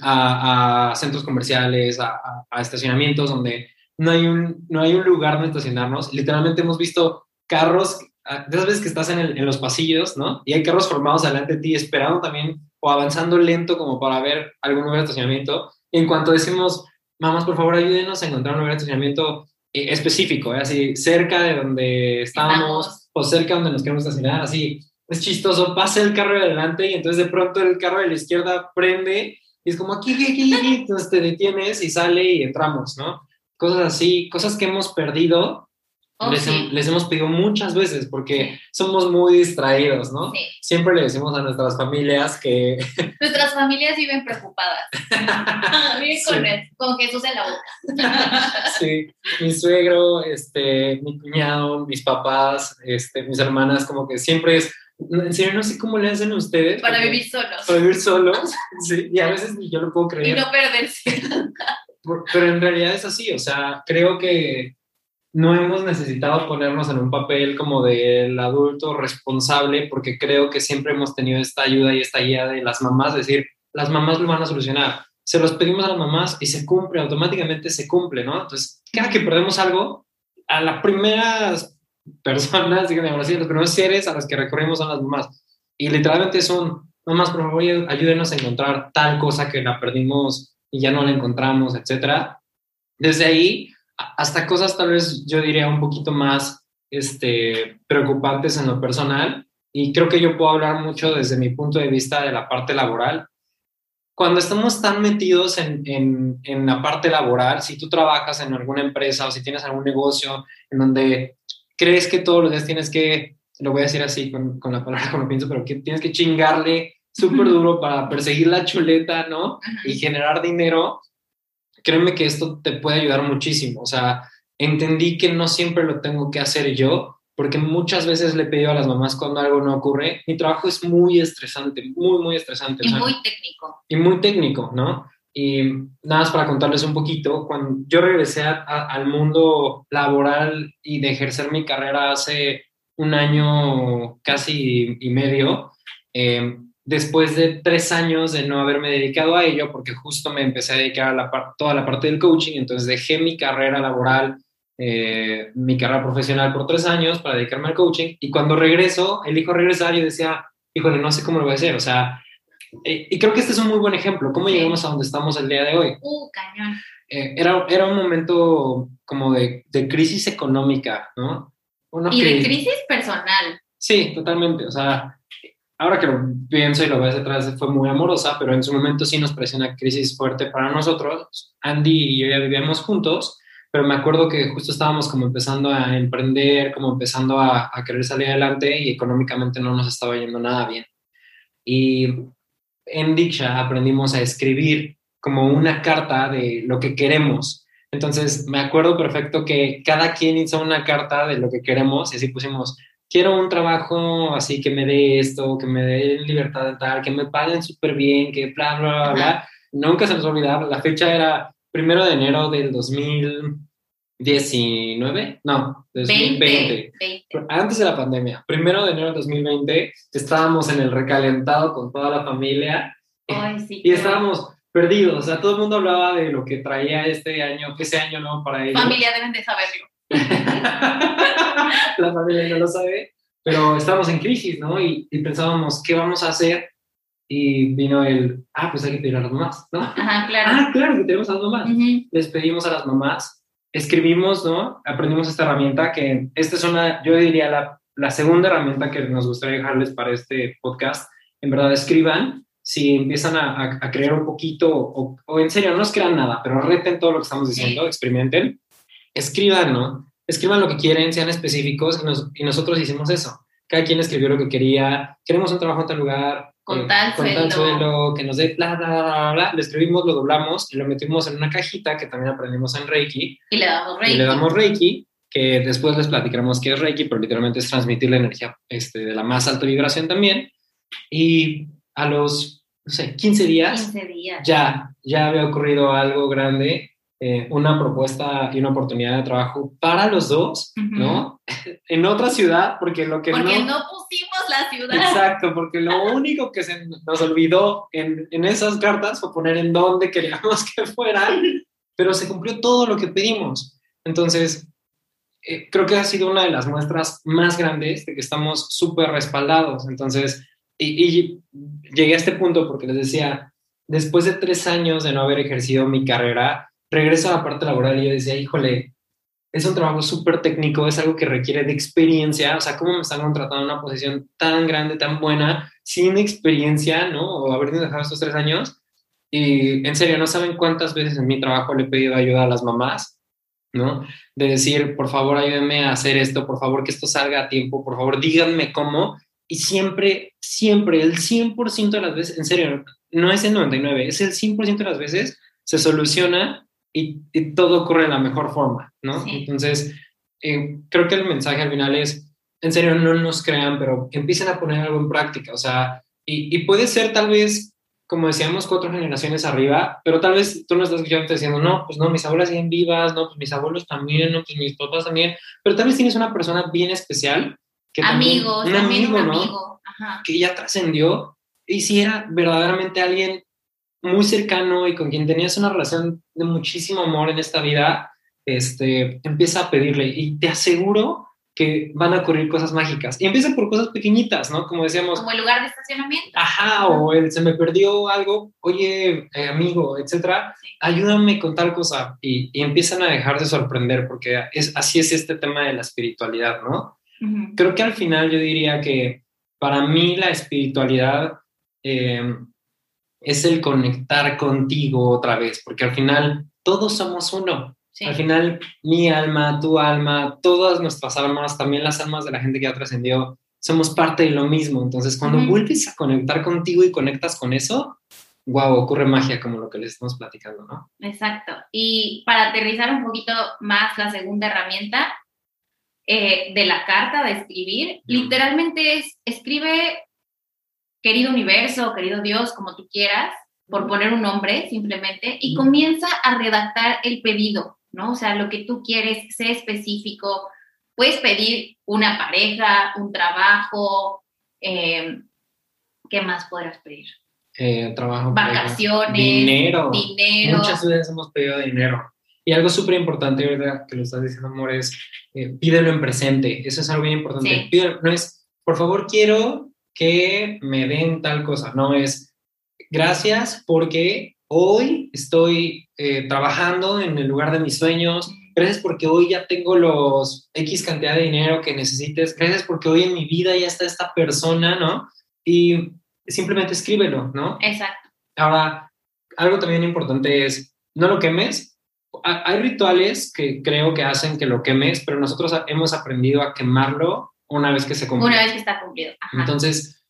Speaker 2: a, a centros comerciales, a, estacionamientos donde no hay, un, no hay un lugar donde estacionarnos. Literalmente hemos visto carros, de esas veces que estás en, el- en los pasillos, ¿no? Y hay carros formados delante de ti esperando también o avanzando lento como para ver algún lugar de estacionamiento. Y en cuanto decimos, mamás, por favor, ayúdenos a encontrar un lugar de estacionamiento eh, específico, ¿eh? así cerca de donde estábamos
Speaker 1: Estamos.
Speaker 2: o cerca de donde nos queremos estacionar, así. Es chistoso, pasa el carro de adelante y entonces de pronto el carro de la izquierda prende y es como aquí, aquí, aquí, entonces te detienes y sale y entramos, ¿no? Cosas así, cosas que hemos perdido,
Speaker 1: Oh,
Speaker 2: les,
Speaker 1: sí.
Speaker 2: les hemos pedido muchas veces porque somos muy distraídos, ¿no?
Speaker 1: Sí.
Speaker 2: Siempre le decimos a nuestras familias que <laughs>
Speaker 1: Nuestras familias viven preocupadas. <laughs> viven
Speaker 2: Sí.
Speaker 1: con, el- con Jesús en la boca. <laughs>
Speaker 2: Sí, mi suegro, este, mi cuñado, mis papás, este, mis hermanas, como que siempre es, en serio, no sé cómo le hacen ustedes.
Speaker 1: Para
Speaker 2: porque-
Speaker 1: vivir solos.
Speaker 2: Para vivir solos, sí, y a veces yo lo puedo
Speaker 1: Y
Speaker 2: creer,
Speaker 1: no perderse.
Speaker 2: pero en realidad es así, o sea, creo que no hemos necesitado ponernos en un papel como del adulto responsable, porque creo que siempre hemos tenido esta ayuda y esta guía de las mamás, decir, las mamás lo van a solucionar. Se los pedimos a las mamás y se cumple, automáticamente se cumple, ¿no? Entonces, cada que perdemos algo, a las primeras personas, díganme así, los primeros seres a los que recurrimos son las mamás. Y literalmente son, mamás, por favor, ayúdenos a encontrar tal cosa que la perdimos y ya no la encontramos, etcétera. Desde ahí hasta cosas tal vez yo diría un poquito más este, preocupantes en lo personal. Y creo que yo puedo hablar mucho desde mi punto de vista de la parte laboral. Cuando estamos tan metidos en, en, en la parte laboral, si tú trabajas en alguna empresa o si tienes algún negocio en donde crees que todos los días tienes que, lo voy a decir así con, con la palabra <laughs> como pienso, pero que tienes que chingarle súper duro para perseguir la chuleta, ¿no? Y generar dinero, créeme que esto te puede ayudar muchísimo. O sea, entendí que no siempre lo tengo que hacer yo, porque muchas veces le he pedido a las mamás cuando algo no ocurre. Mi trabajo es muy estresante, muy, muy estresante. o
Speaker 1: Y
Speaker 2: sea,
Speaker 1: muy técnico.
Speaker 2: y muy técnico, ¿no? Y nada más para contarles un poquito, cuando yo regresé a- a- al mundo laboral y de ejercer mi carrera hace un año casi y medio, eh, después de tres años de no haberme dedicado a ello, porque justo me empecé a dedicar a la toda la parte del coaching, entonces dejé mi carrera laboral, eh, mi carrera profesional por tres años para dedicarme al coaching, y cuando regreso, elijo regresar, yo decía, híjole, no sé cómo lo voy a hacer, o sea, eh, y creo que este es un muy buen ejemplo, cómo llegamos a donde estamos el día de hoy.
Speaker 1: Uh, cañón.
Speaker 2: Eh, era, era un momento como de, de crisis económica, ¿no?
Speaker 1: y de crisis personal.
Speaker 2: Sí, totalmente, o sea, ahora que lo pienso y lo ves detrás, fue muy amorosa, pero en su momento sí nos pareció una crisis fuerte para nosotros. Andy y yo ya vivíamos juntos, pero me acuerdo que justo estábamos como empezando a emprender, como empezando a, a querer salir adelante y económicamente no nos estaba yendo nada bien. Y en Diksha aprendimos a escribir como una carta de lo que queremos. Entonces, me acuerdo perfecto que cada quien hizo una carta de lo que queremos y así pusimos quiero un trabajo así que me dé esto, que me dé libertad de tal, que me paguen súper bien, que bla, bla, bla, bla. Nunca se nos olvidar, la fecha era primero de enero del 2019, no, 2020. Antes de la pandemia, primero de enero del 2020, estábamos en el recalentado con toda la familia. Y estábamos perdidos, o sea, todo el mundo hablaba de lo que traía este año, ese año no para ellos.
Speaker 1: Familia deben de saberlo. <laughs>
Speaker 2: la familia no lo sabe, pero estábamos en crisis, ¿no? Y, pensábamos, ¿qué vamos a hacer? Y vino el, ah, pues hay que pedir a las mamás, ¿no?
Speaker 1: Ajá, claro.
Speaker 2: Ah, claro, que tenemos a las mamás. Les pedimos a las mamás, escribimos, ¿no? Aprendimos esta herramienta que, esta es una, yo diría, la, la segunda herramienta que nos gustaría dejarles para este podcast. En verdad, escriban si empiezan a, a, creer un poquito o, o, en serio, no es crean nada, pero reten todo lo que estamos diciendo, experimenten escriban, ¿no? Escriban lo que quieren, sean específicos y, nosotros hicimos eso. Cada quien escribió lo que quería, queremos un trabajo en tal lugar,
Speaker 1: con, eh, tal,
Speaker 2: con
Speaker 1: sueldo.
Speaker 2: sueldo, que nos dé bla, bla, bla, bla, lo escribimos, lo doblamos y lo metimos en una cajita que también aprendimos en Reiki.
Speaker 1: Y le damos Reiki.
Speaker 2: Y le damos Reiki, que después les platicaremos qué es Reiki, pero literalmente es transmitir la energía este, de la más alta vibración también. Y a los, no sé, 15 días,
Speaker 1: 15 días.
Speaker 2: Ya, ya había ocurrido algo grande eh, una propuesta y una oportunidad de trabajo para los dos, ¿no? <laughs> en otra ciudad, porque lo que
Speaker 1: porque no... pusimos la ciudad.
Speaker 2: Exacto, porque lo <laughs> único que se nos olvidó en, en esas cartas fue poner en dónde queríamos <laughs> que fueran, pero se cumplió todo lo que pedimos. Entonces, eh, creo que ha sido una de las muestras más grandes de que estamos súper respaldados. Entonces, y, y llegué a este punto porque les decía, después de tres años de no haber ejercido mi carrera, regreso a la parte laboral y yo decía, híjole, es un trabajo súper técnico, es algo que requiere de experiencia, o sea, ¿cómo me están contratando una posición tan grande, tan buena, sin experiencia, ¿no? O haber dejado estos tres años. Y en serio, no saben cuántas veces en mi trabajo le he pedido ayuda a las mamás, ¿no? De decir, por favor, ayúdenme a hacer esto, por favor, que esto salga a tiempo, por favor, díganme cómo. Y siempre, siempre, el 100% de las veces, en serio, no es el 99, es el 100% de las veces, se soluciona y, todo ocurre de la mejor forma, ¿no? Entonces, eh, creo que el mensaje al final es, en serio, no nos crean, pero empiecen a poner algo en práctica, o sea, y, y puede ser tal vez, como decíamos, cuatro generaciones arriba, pero tal vez tú no estás escuchando diciendo, no, pues no, mis abuelas siguen vivas, no, pues mis abuelos también, no, pues mis papás también, pero tal vez tienes una persona bien especial.
Speaker 1: Que Amigos, un amigo, un amigo,
Speaker 2: Ajá. Que ya trascendió y si era verdaderamente alguien muy cercano y con quien tenías una relación de muchísimo amor en esta vida, este, empieza a pedirle y te aseguro que van a ocurrir cosas mágicas. Y empieza por cosas pequeñitas, ¿no? Como decíamos.
Speaker 1: Como el lugar de estacionamiento.
Speaker 2: Ajá, o el, se me perdió algo, oye, eh, amigo, etcétera, ayúdame con tal cosa. Y, y, empiezan a dejar de sorprender, porque es, así es este tema de la espiritualidad, ¿no? Creo que al final yo diría que para mí la espiritualidad eh, es el conectar contigo otra vez, porque al final todos somos uno. Al final, mi alma, tu alma, todas nuestras almas, también las almas de la gente que ya trascendió, somos parte de lo mismo. Entonces, cuando vuelves a conectar contigo y conectas con eso, wow, ocurre magia como lo que les estamos platicando, ¿no?
Speaker 1: Exacto. Y para aterrizar un poquito más la segunda herramienta eh, de la carta, de escribir, literalmente es, escribe querido universo, querido Dios, como tú quieras, por poner un nombre simplemente, y comienza a redactar el pedido, ¿no? O sea, lo que tú quieres, sé específico. Puedes pedir una pareja, un trabajo, em, ¿qué más podrás pedir?
Speaker 2: Eh, trabajo.
Speaker 1: Vacaciones,
Speaker 2: dinero.
Speaker 1: dinero.
Speaker 2: Muchas veces hemos pedido dinero. Y algo súper importante, ¿verdad? Que lo estás diciendo, amor, es eh, pídelo en presente. Eso es algo bien importante.
Speaker 1: Sí.
Speaker 2: Pídelo- no es, por favor, quiero que me den tal cosa. No es, gracias porque hoy estoy eh, trabajando en el lugar de mis sueños. Gracias porque hoy ya tengo los X cantidad de dinero que necesites. Gracias porque hoy en mi vida ya está esta persona, ¿no? Y simplemente escríbelo, ¿no?
Speaker 1: Exacto.
Speaker 2: Ahora, algo también importante es, no lo quemes. Ha- Hay rituales que creo que hacen que lo quemes, pero nosotros hemos aprendido a quemarlo una vez que se cumple.
Speaker 1: Una vez que está cumplido. Ajá.
Speaker 2: Entonces,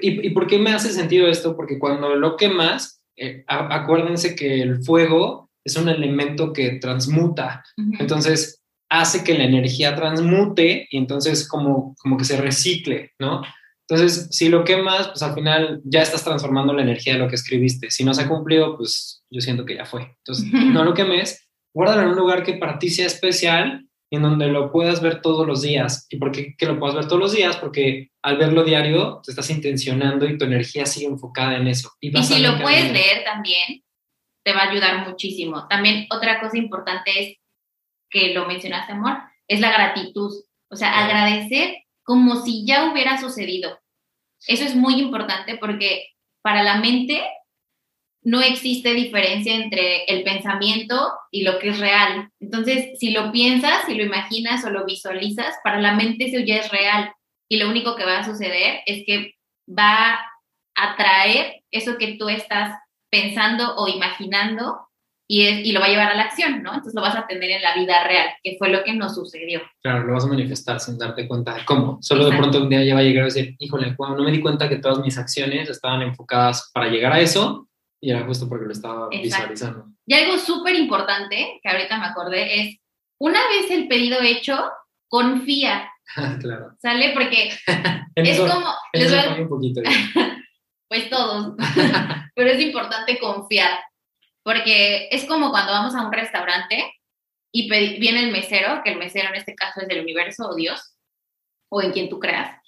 Speaker 2: ¿y, y por qué me hace sentido esto? Porque cuando lo quemas, eh, a- acuérdense que el fuego es un elemento que transmuta.
Speaker 1: Ujú.
Speaker 2: Entonces, hace que la energía transmute y entonces como, como que se recicle, ¿no? Entonces, si lo quemas, pues al final ya estás transformando la energía de lo que escribiste. Si no se ha cumplido, pues yo siento que ya fue. Entonces, <laughs> no lo quemes, guárdalo en un lugar que para ti sea especial, en donde lo puedas ver todos los días. ¿Y por qué que lo puedas ver todos los días? Porque al verlo diario, te estás intencionando y tu energía sigue enfocada en eso.
Speaker 1: Y si lo puedes leer también, te va a ayudar muchísimo. También otra cosa importante es, que lo mencionaste, amor, es la gratitud. O sea, agradecer como si ya hubiera sucedido. Eso es muy importante porque para la mente no existe diferencia entre el pensamiento y lo que es real. Entonces, si lo piensas, si lo imaginas o lo visualizas, para la mente eso ya es real. Y lo único que va a suceder es que va a atraer eso que tú estás pensando o imaginando y, es, y lo va a llevar a la acción, ¿no? Entonces lo vas a tener en la vida real, que fue lo que nos sucedió.
Speaker 2: Claro, lo vas a manifestar sin darte cuenta de cómo. Solo de pronto un día ya va a llegar a decir, híjole, wow, no me di cuenta que todas mis acciones estaban enfocadas para llegar a eso y era justo porque lo estaba
Speaker 1: Exacto.
Speaker 2: visualizando.
Speaker 1: Y algo súper importante, que ahorita me acordé, es una vez el pedido hecho, confía, <laughs>
Speaker 2: claro.
Speaker 1: ¿sale? Porque <laughs> es
Speaker 2: eso,
Speaker 1: como, les voy
Speaker 2: un poquito. <laughs>
Speaker 1: pues todos, pero es importante confiar, porque es como cuando vamos a un restaurante y viene el mesero, que el mesero en este caso es del universo o Dios, o en quien tú creas,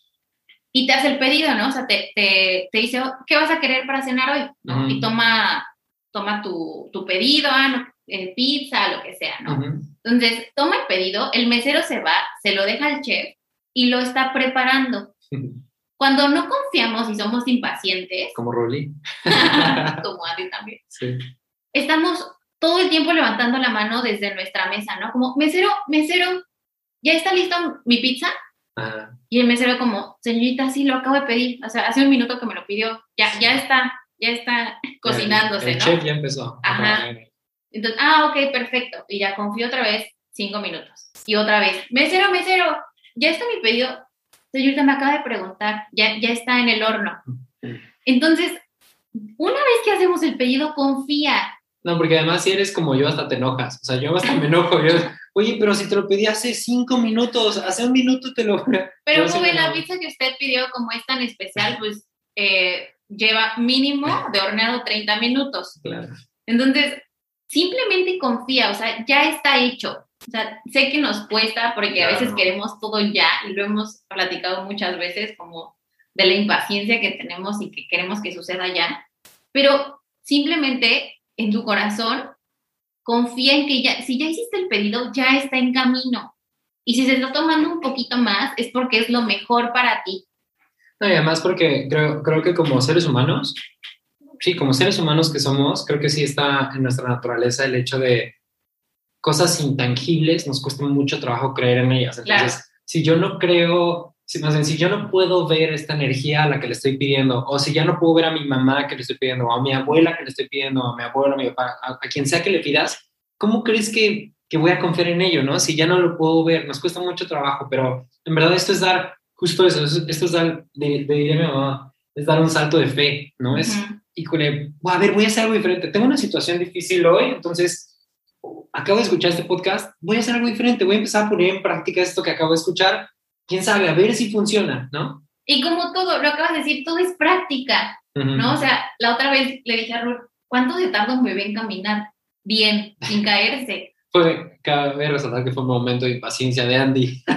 Speaker 1: y te hace el pedido, ¿no? O sea, te, te, te dice, "Oh, ¿qué vas a querer para cenar hoy? ¿no?
Speaker 2: Ujú.
Speaker 1: Y toma, toma tu, tu pedido, ah, no, eh, pizza, lo que sea, ¿no?
Speaker 2: Ujú.
Speaker 1: Entonces, toma el pedido, el mesero se va, se lo deja al chef y lo está preparando. <laughs> Cuando no confiamos y somos impacientes,
Speaker 2: Como Rolly. <laughs>
Speaker 1: como <laughs> Andy también,
Speaker 2: Sí.
Speaker 1: estamos todo el tiempo levantando la mano desde nuestra mesa, ¿no? Como, mesero, mesero, ¿ya está lista mi pizza? Y el mesero como, señorita, sí, lo acabo de pedir, o sea, hace un minuto que me lo pidió, ya, ya está, ya está cocinándose,
Speaker 2: el
Speaker 1: ¿no?
Speaker 2: chef ya empezó.
Speaker 1: Ajá. Entonces, ah, ok, perfecto. Y ya confío otra vez cinco minutos. Y otra vez, mesero, mesero, ya está mi pedido. Señorita, me acaba de preguntar, ya, ya está en el horno. Entonces, una vez que hacemos el pedido, confía.
Speaker 2: No, porque además si eres como yo, hasta te enojas. O sea, yo hasta me enojo. Yo, Oye, pero si te lo pedí hace cinco minutos, hace un minuto te lo... <laughs>
Speaker 1: Pero
Speaker 2: me
Speaker 1: la pizza que usted pidió, como es tan especial, pues eh, lleva mínimo de horneado 30 minutos.
Speaker 2: Claro.
Speaker 1: Entonces, simplemente confía, o sea, ya está hecho. O sea, sé que nos cuesta porque a veces
Speaker 2: Claro.
Speaker 1: queremos todo ya y lo hemos platicado muchas veces como de la impaciencia que tenemos y que queremos que suceda ya, pero simplemente en tu corazón confía en que ya, si ya hiciste el pedido, ya está en camino. Y si se está tomando un poquito más, es porque es lo mejor para ti.
Speaker 2: No, y además porque creo, creo que como seres humanos, sí, como seres humanos que somos, creo que sí está en nuestra naturaleza el hecho de cosas intangibles, nos cuesta mucho trabajo creer en ellas. Entonces,
Speaker 1: Claro.
Speaker 2: si yo no creo, si, más bien, si yo no puedo ver esta energía a la que le estoy pidiendo, o si ya no puedo ver a mi mamá que le estoy pidiendo, o a mi abuela que le estoy pidiendo, a mi abuelo, a mi papá, a, a quien sea que le pidas, ¿cómo crees que, que voy a confiar en ello, no? Si ya no lo puedo ver, nos cuesta mucho trabajo, pero en verdad esto es dar justo eso, es- esto es dar, de, de diría mi mamá, es dar un salto de fe, ¿no? Es, híjole, a ver, voy a hacer algo diferente. Tengo una situación difícil hoy, entonces acabo de escuchar este podcast, voy a hacer algo diferente, voy a empezar a poner en práctica esto que acabo de escuchar. Quién sabe, a ver si funciona, ¿no?
Speaker 1: Y como todo, lo acabas de decir, todo es práctica.
Speaker 2: Ujú.
Speaker 1: ¿no? O sea, la otra vez le dije a Ruth, ¿cuánto se tarda un bebé en caminar? Bien, sin <laughs> caerse.
Speaker 2: Fue, cabe resaltar que fue un momento de impaciencia de Andy. <laughs>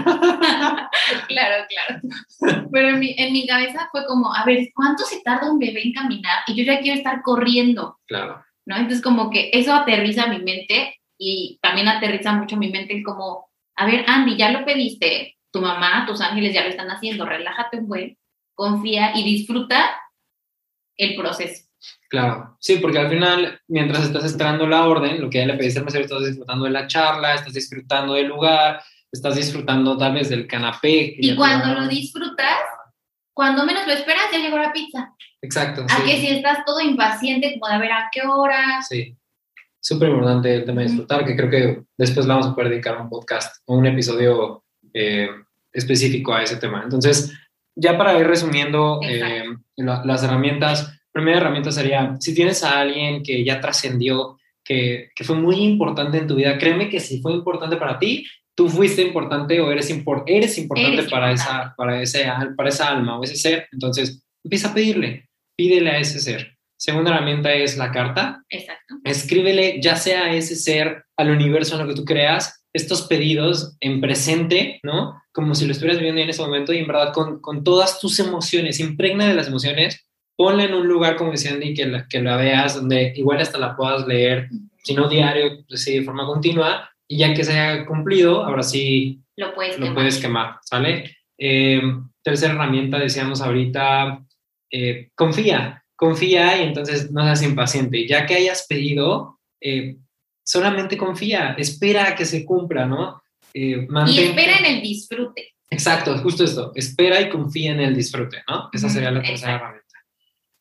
Speaker 2: <laughs>
Speaker 1: claro claro. Pero en mi, en mi cabeza fue como, a ver, ¿cuánto se tarda un bebé en caminar? Y yo ya quiero estar corriendo.
Speaker 2: Claro.
Speaker 1: ¿no? Entonces como que eso aterriza mi mente y también aterriza mucho mi mente como, a ver, Andy, ya lo pediste, tu mamá, tus ángeles ya lo están haciendo, relájate un buen, confía y disfruta el proceso.
Speaker 2: Claro, sí, porque al final, mientras estás esperando la orden, lo que ya le pediste al mesero, estás disfrutando de la charla, estás disfrutando del lugar, estás disfrutando tal vez del canapé.
Speaker 1: Y cuando lo disfrutas, cuando menos lo esperas, ya llegó la pizza.
Speaker 2: Exacto.
Speaker 1: A que si estás todo impaciente, como de a ver a qué hora.
Speaker 2: Sí, súper importante el tema de disfrutar, que creo que después vamos a poder dedicar un podcast un episodio eh, específico a ese tema. Entonces, ya para ir resumiendo eh, las herramientas, primera herramienta sería, si tienes a alguien que ya trascendió, que, que, fue muy importante en tu vida, créeme que si fue importante para ti, tú fuiste importante o eres, eres importante para, Esa, para, ese, para esa alma o ese ser, entonces empieza a pedirle, pídele a ese ser. Segunda herramienta es la carta.
Speaker 1: Exacto.
Speaker 2: Escríbele ya sea a ese ser, al universo en lo que tú creas, estos pedidos en presente, ¿no? Como si lo estuvieras viviendo en ese momento y en verdad con, con todas tus emociones, impregna de las emociones, ponla en un lugar, como decía Andy, que la, que la veas, donde igual hasta la puedas leer, si no diario, pues sí, de forma continua, y ya que se haya cumplido, ahora sí
Speaker 1: lo puedes,
Speaker 2: lo
Speaker 1: quemar.
Speaker 2: puedes quemar, ¿sale? Eh, tercera herramienta, decíamos ahorita, eh, confía, confía y entonces no seas impaciente. Ya que hayas pedido, eh, solamente confía, espera a que se cumpla, ¿no?
Speaker 1: Eh, y espera en el disfrute.
Speaker 2: Exacto, justo esto, espera y confía en el disfrute, ¿no? Esa sería la tercera herramienta.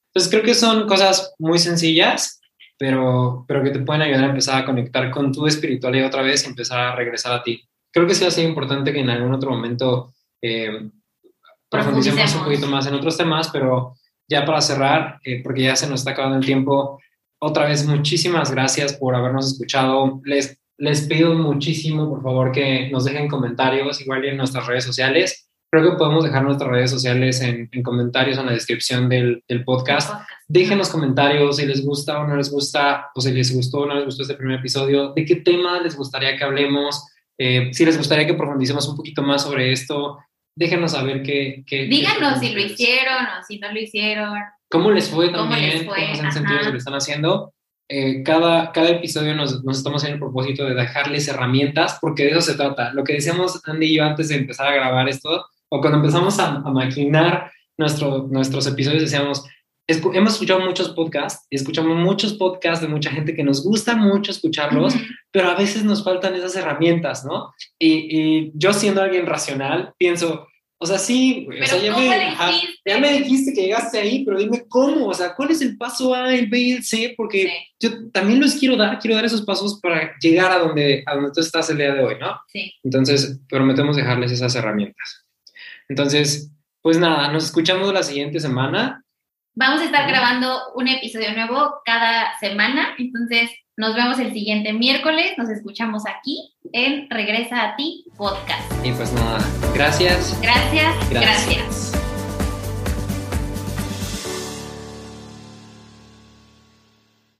Speaker 2: Entonces creo que son cosas muy sencillas, pero, pero que te pueden ayudar a empezar a conectar con tu espiritualidad otra vez y empezar a regresar a ti. Creo que sí va a ser importante que en algún otro momento eh, profundicemos un poquito más en otros temas, pero ya para cerrar, eh, porque ya se nos está acabando el tiempo, otra vez muchísimas gracias por habernos escuchado. Les, les pido muchísimo, por favor, que nos dejen comentarios, igual en nuestras redes sociales. Creo que podemos dejar nuestras redes sociales en, en comentarios en la descripción del, del podcast. podcast. Dejen los comentarios si les gusta o no les gusta, o si les gustó o no les gustó este primer episodio, de qué tema les gustaría que hablemos, eh, si les gustaría que profundicemos un poquito más sobre esto, déjenos saber qué... qué
Speaker 1: Díganos qué si lo hicieron o si no lo hicieron.
Speaker 2: ¿Cómo les fue también? ¿Cómo, les fue? ¿Cómo se han sentido que lo están haciendo? Eh, cada, cada episodio nos, nos, estamos haciendo el propósito de dejarles herramientas, porque de eso se trata. Lo que decíamos Andy y yo antes de empezar a grabar esto, o cuando empezamos a, a maquinar nuestro, nuestros episodios, decíamos, hemos escuchado muchos podcasts y escuchamos muchos podcasts de mucha gente que nos gusta mucho escucharlos, pero a veces nos faltan esas herramientas, ¿no? Y, y, yo siendo alguien racional, pienso, o sea, sí, o sea, ya, me, ajá, ya, me, dijiste que llegaste ahí, pero dime cómo, o sea, ¿cuál es el paso A, el B y el C? Porque sí. yo también los quiero dar, quiero dar esos pasos para llegar a donde, a donde tú estás el día de hoy, ¿no?
Speaker 1: Sí.
Speaker 2: Entonces, prometemos dejarles esas herramientas. Entonces, pues nada, nos escuchamos la siguiente semana.
Speaker 1: Vamos a estar grabando un episodio nuevo cada semana, entonces nos vemos el siguiente miércoles, nos escuchamos aquí en Regresa a ti podcast.
Speaker 2: Y pues nada, gracias.
Speaker 1: Gracias, gracias. gracias.